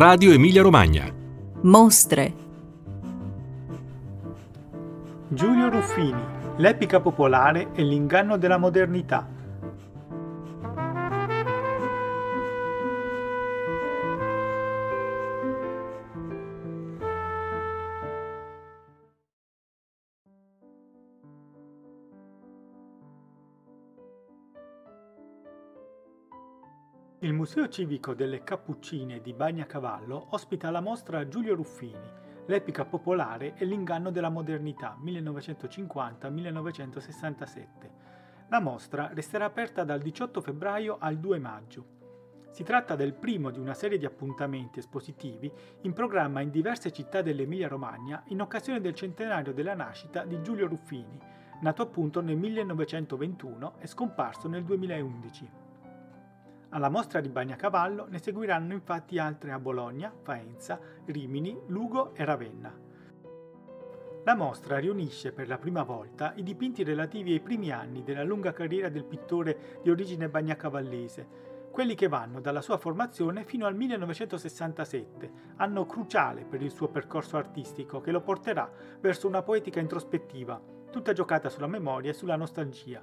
Radio Emilia Romagna. Mostre. Giulio Ruffini, l'epica popolare e l'inganno della modernità. Il Museo Civico delle Cappuccine di Bagnacavallo ospita la mostra Giulio Ruffini, l'epica popolare e l'inganno della modernità 1950-1967. La mostra resterà aperta dal 18 febbraio al 2 maggio. Si tratta del primo di una serie di appuntamenti espositivi in programma in diverse città dell'Emilia-Romagna in occasione del centenario della nascita di Giulio Ruffini, nato appunto nel 1921 e scomparso nel 2011. Alla mostra di Bagnacavallo ne seguiranno infatti altre a Bologna, Faenza, Rimini, Lugo e Ravenna. La mostra riunisce per la prima volta i dipinti relativi ai primi anni della lunga carriera del pittore di origine bagnacavallese, quelli che vanno dalla sua formazione fino al 1967, anno cruciale per il suo percorso artistico che lo porterà verso una poetica introspettiva, tutta giocata sulla memoria e sulla nostalgia.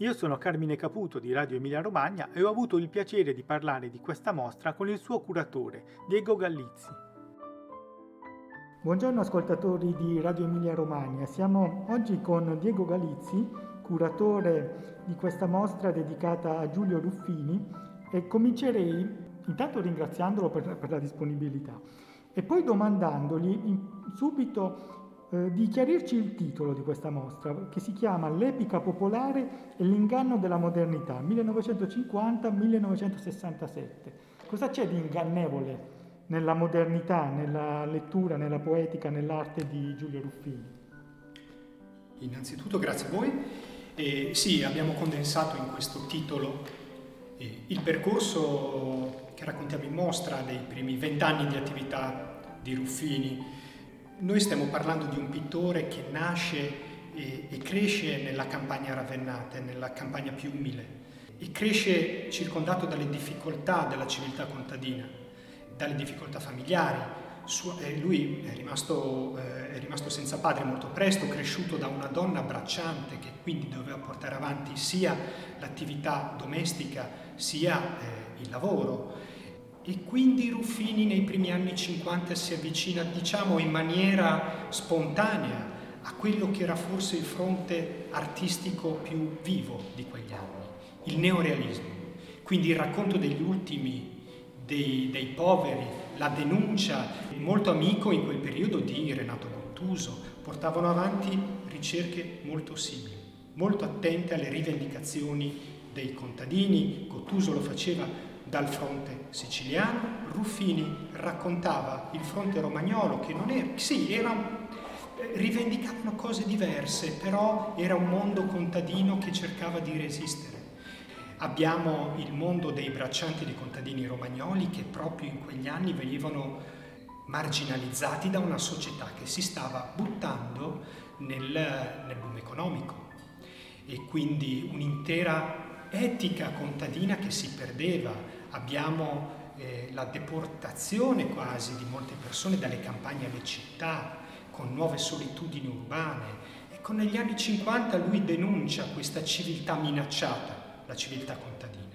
Io sono Carmine Caputo di Radio Emilia Romagna e ho avuto il piacere di parlare di questa mostra con il suo curatore, Diego Gallizzi. Buongiorno ascoltatori di Radio Emilia Romagna, siamo oggi con Diego Galizzi, curatore di questa mostra dedicata a Giulio Ruffini e comincerei intanto ringraziandolo per, per la disponibilità e poi domandandogli subito eh, di chiarirci il titolo di questa mostra, che si chiama L'epica popolare e l'inganno della modernità, 1950-1967. Cosa c'è di ingannevole nella modernità, nella lettura, nella poetica, nell'arte di Giulio Ruffini? Innanzitutto grazie a voi. Eh, sì, abbiamo condensato in questo titolo eh, il percorso che raccontiamo in mostra dei primi vent'anni di attività di Ruffini, noi stiamo parlando di un pittore che nasce e, e cresce nella campagna ravennata, nella campagna più umile, e cresce circondato dalle difficoltà della civiltà contadina, dalle difficoltà familiari. Su, eh, lui è rimasto, eh, è rimasto, senza padre molto presto, cresciuto da una donna bracciante che quindi doveva portare avanti sia l'attività domestica sia eh, il lavoro e quindi Ruffini nei primi anni 50 si avvicina, diciamo in maniera spontanea, a quello che era forse il fronte artistico più vivo di quegli anni, il neorealismo. Quindi il racconto degli ultimi, dei, dei poveri, la denuncia, molto amico in quel periodo di Renato Gottuso, portavano avanti ricerche molto simili, molto attente alle rivendicazioni dei contadini. Gottuso lo faceva dal fronte siciliano, Ruffini raccontava il fronte romagnolo che non era, sì, era, rivendicavano cose diverse, però era un mondo contadino che cercava di resistere. Abbiamo il mondo dei braccianti dei contadini romagnoli che proprio in quegli anni venivano marginalizzati da una società che si stava buttando nel, nel boom economico e quindi un'intera etica contadina che si perdeva, abbiamo eh, la deportazione quasi di molte persone dalle campagne alle città, con nuove solitudini urbane. Ecco, negli anni 50 lui denuncia questa civiltà minacciata, la civiltà contadina.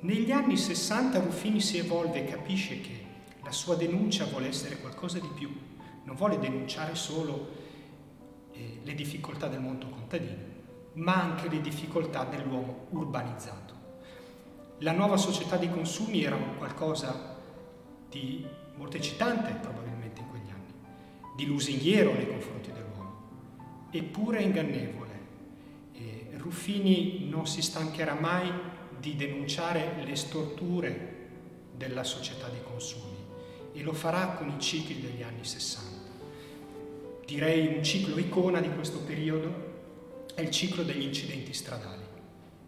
Negli anni 60 Ruffini si evolve e capisce che la sua denuncia vuole essere qualcosa di più, non vuole denunciare solo eh, le difficoltà del mondo contadino, ma anche le difficoltà dell'uomo urbanizzato. La nuova società dei consumi era qualcosa di molto eccitante probabilmente in quegli anni, di lusinghiero nei confronti dell'uomo, eppure ingannevole. E Ruffini non si stancherà mai di denunciare le storture della società dei consumi e lo farà con i cicli degli anni 60. Direi un ciclo icona di questo periodo è il ciclo degli incidenti stradali.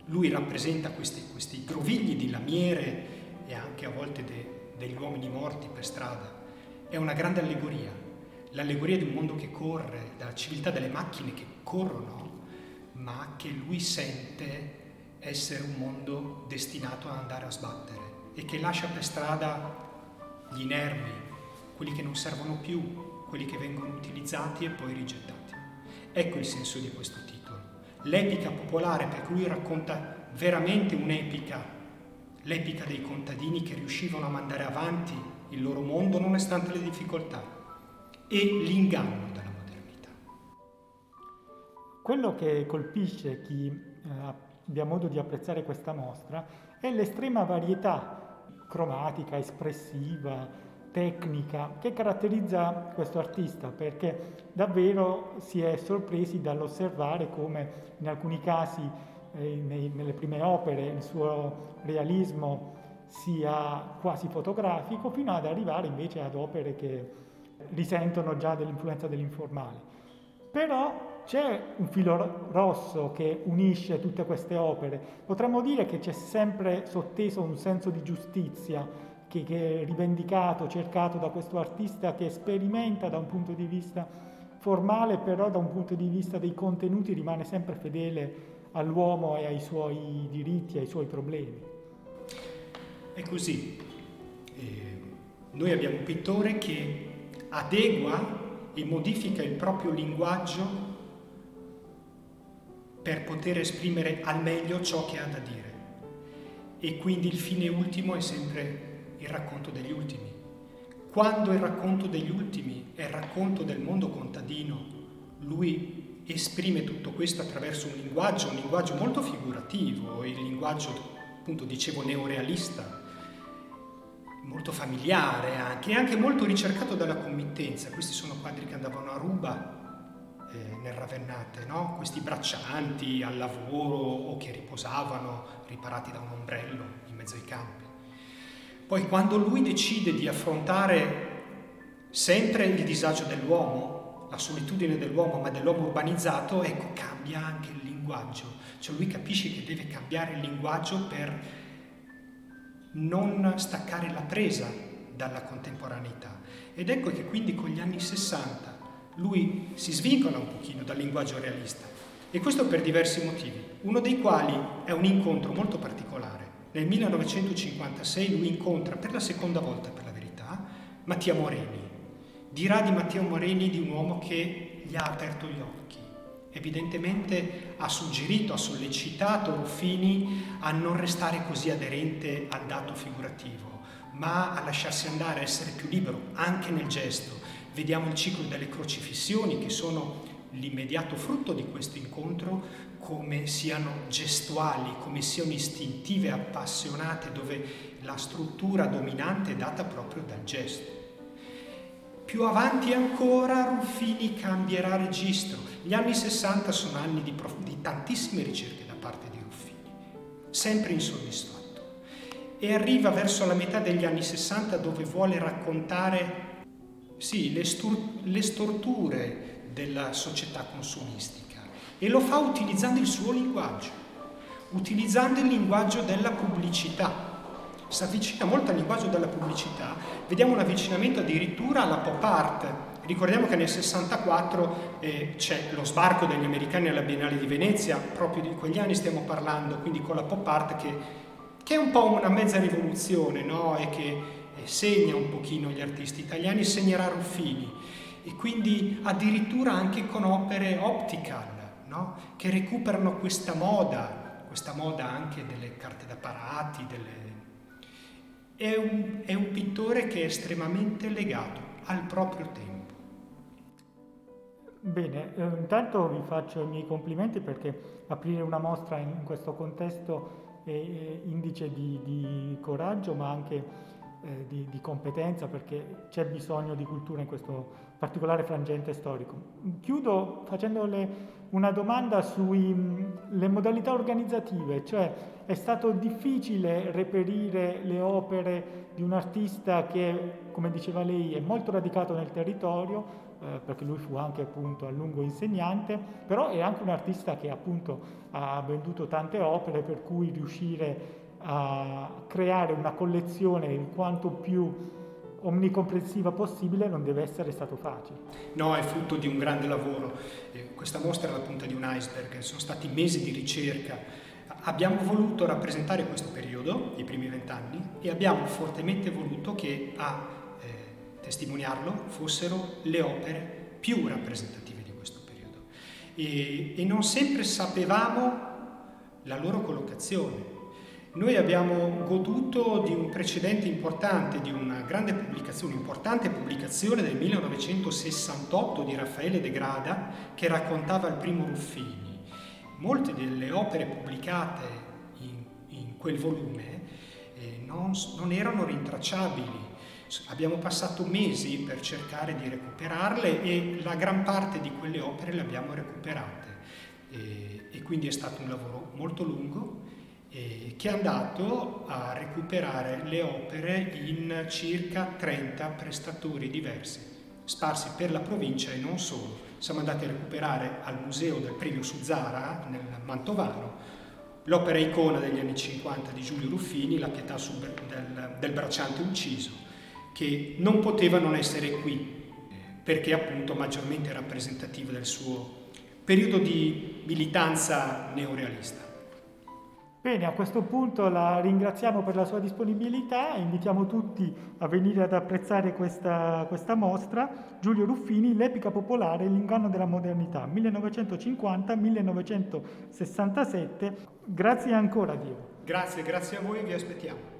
Lui rappresenta questi, questi grovigli di lamiere e anche a volte de, degli uomini morti per strada. È una grande allegoria, l'allegoria di un mondo che corre, della civiltà delle macchine che corrono, ma che lui sente essere un mondo destinato ad andare a sbattere. e che lascia per strada gli inermi, quelli che non servono più, quelli che vengono utilizzati e poi rigettati. Ecco il senso di questo titolo. L'epica popolare per cui racconta veramente un'epica, l'epica dei contadini che riuscivano a mandare avanti il loro mondo nonostante le difficoltà e l'inganno della modernità. Quello che colpisce chi eh, abbia modo di apprezzare questa mostra è l'estrema varietà cromatica, espressiva, tecnica che caratterizza questo artista perché davvero si è sorpresi dall'osservare come in alcuni casi eh, nei, nelle prime opere il suo realismo sia quasi fotografico fino ad arrivare invece ad opere che risentono già dell'influenza dell'informale. Però c'è un filo rosso che unisce tutte queste opere. Potremmo dire che c'è sempre sotteso un senso di giustizia che, che è rivendicato, cercato da questo artista che sperimenta da un punto di vista formale, però da un punto di vista dei contenuti rimane sempre fedele all'uomo e ai suoi diritti, ai suoi problemi. È così. Eh, noi abbiamo un pittore che adegua e modifica il proprio linguaggio per poter esprimere al meglio ciò che ha da dire. E quindi il fine ultimo è sempre il racconto degli ultimi. Quando il racconto degli ultimi è il racconto del mondo contadino, lui esprime tutto questo attraverso un linguaggio, un linguaggio molto figurativo, il linguaggio, appunto, dicevo, neorealista, molto familiare anche, e anche molto ricercato dalla committenza. Questi sono quadri che andavano a ruba eh, nel Ravennate, no? questi braccianti al lavoro o che riposavano riparati da un ombrello in mezzo ai campi. Poi quando lui decide di affrontare sempre il disagio dell'uomo, la solitudine dell'uomo, ma dell'uomo urbanizzato, ecco, cambia anche il linguaggio. Cioè lui capisce che deve cambiare il linguaggio per non staccare la presa dalla contemporaneità. Ed ecco che quindi con gli anni 60 lui si svincola un pochino dal linguaggio realista. E questo per diversi motivi, uno dei quali è un incontro molto particolare nel 1956 lui incontra per la seconda volta, per la verità, Mattia Moreni. Dirà di Mattia Moreni di un uomo che gli ha aperto gli occhi. Evidentemente ha suggerito, ha sollecitato Ruffini a non restare così aderente al dato figurativo, ma a lasciarsi andare, a essere più libero anche nel gesto. Vediamo il ciclo delle crocifissioni che sono l'immediato frutto di questo incontro come siano gestuali, come siano istintive, appassionate, dove la struttura dominante è data proprio dal gesto. Più avanti ancora Ruffini cambierà registro. Gli anni 60 sono anni di, prof- di tantissime ricerche da parte di Ruffini, sempre insoddisfatto. E arriva verso la metà degli anni 60 dove vuole raccontare sì, le, stur- le storture della società consumistica e lo fa utilizzando il suo linguaggio, utilizzando il linguaggio della pubblicità. Si avvicina molto al linguaggio della pubblicità, vediamo un avvicinamento addirittura alla pop art. Ricordiamo che nel 64 eh, c'è lo sbarco degli americani alla Biennale di Venezia, proprio di quegli anni stiamo parlando, quindi con la pop art che, che è un po' una mezza rivoluzione no? e che eh, segna un pochino gli artisti italiani, segnerà Ruffini e quindi addirittura anche con opere optical no? che recuperano questa moda, questa moda anche delle carte da parati, delle... è, un, è un pittore che è estremamente legato al proprio tempo. Bene, eh, intanto vi faccio i miei complimenti perché aprire una mostra in, questo contesto è, indice di, di, coraggio ma anche eh, di, di, competenza perché c'è bisogno di cultura in questo particolare frangente storico. Chiudo facendole una domanda sulle modalità organizzative, cioè è stato difficile reperire le opere di un artista che, come diceva lei, è molto radicato nel territorio, eh, perché lui fu anche appunto a lungo insegnante, però è anche un artista che appunto ha venduto tante opere, per cui riuscire a creare una collezione quanto più omnicomprensiva possibile non deve essere stato facile. No, è frutto di un grande lavoro. questa mostra è la punta di un iceberg, sono stati mesi di ricerca, abbiamo voluto rappresentare questo periodo, i primi vent'anni, e abbiamo fortemente voluto che a eh, testimoniarlo fossero le opere più rappresentative di questo periodo. E, e non sempre sapevamo la loro collocazione. Noi abbiamo goduto di un precedente importante, di una grande pubblicazione, un'importante pubblicazione del 1968 di Raffaele De Grada che raccontava il primo Ruffini molte delle opere pubblicate in, in quel volume eh, non, non, erano rintracciabili. Abbiamo passato mesi per cercare di recuperarle e la gran parte di quelle opere le abbiamo recuperate. E, e quindi è stato un lavoro molto lungo eh, che è andato a recuperare le opere in circa 30 prestatori diversi, sparsi per la provincia e non solo siamo andati a recuperare al museo del premio Suzzara nel Mantovano l'opera icona degli anni 50 di Giulio Ruffini, La pietà del, del bracciante ucciso, che non poteva non essere qui perché appunto maggiormente rappresentativa del suo periodo di militanza neorealista. Bene, a questo punto la ringraziamo per la sua disponibilità e invitiamo tutti a venire ad apprezzare questa, questa mostra. Giulio Ruffini, L'epica popolare, l'inganno della modernità, 1950-1967. Grazie ancora, Diego. Grazie, grazie a voi, vi aspettiamo.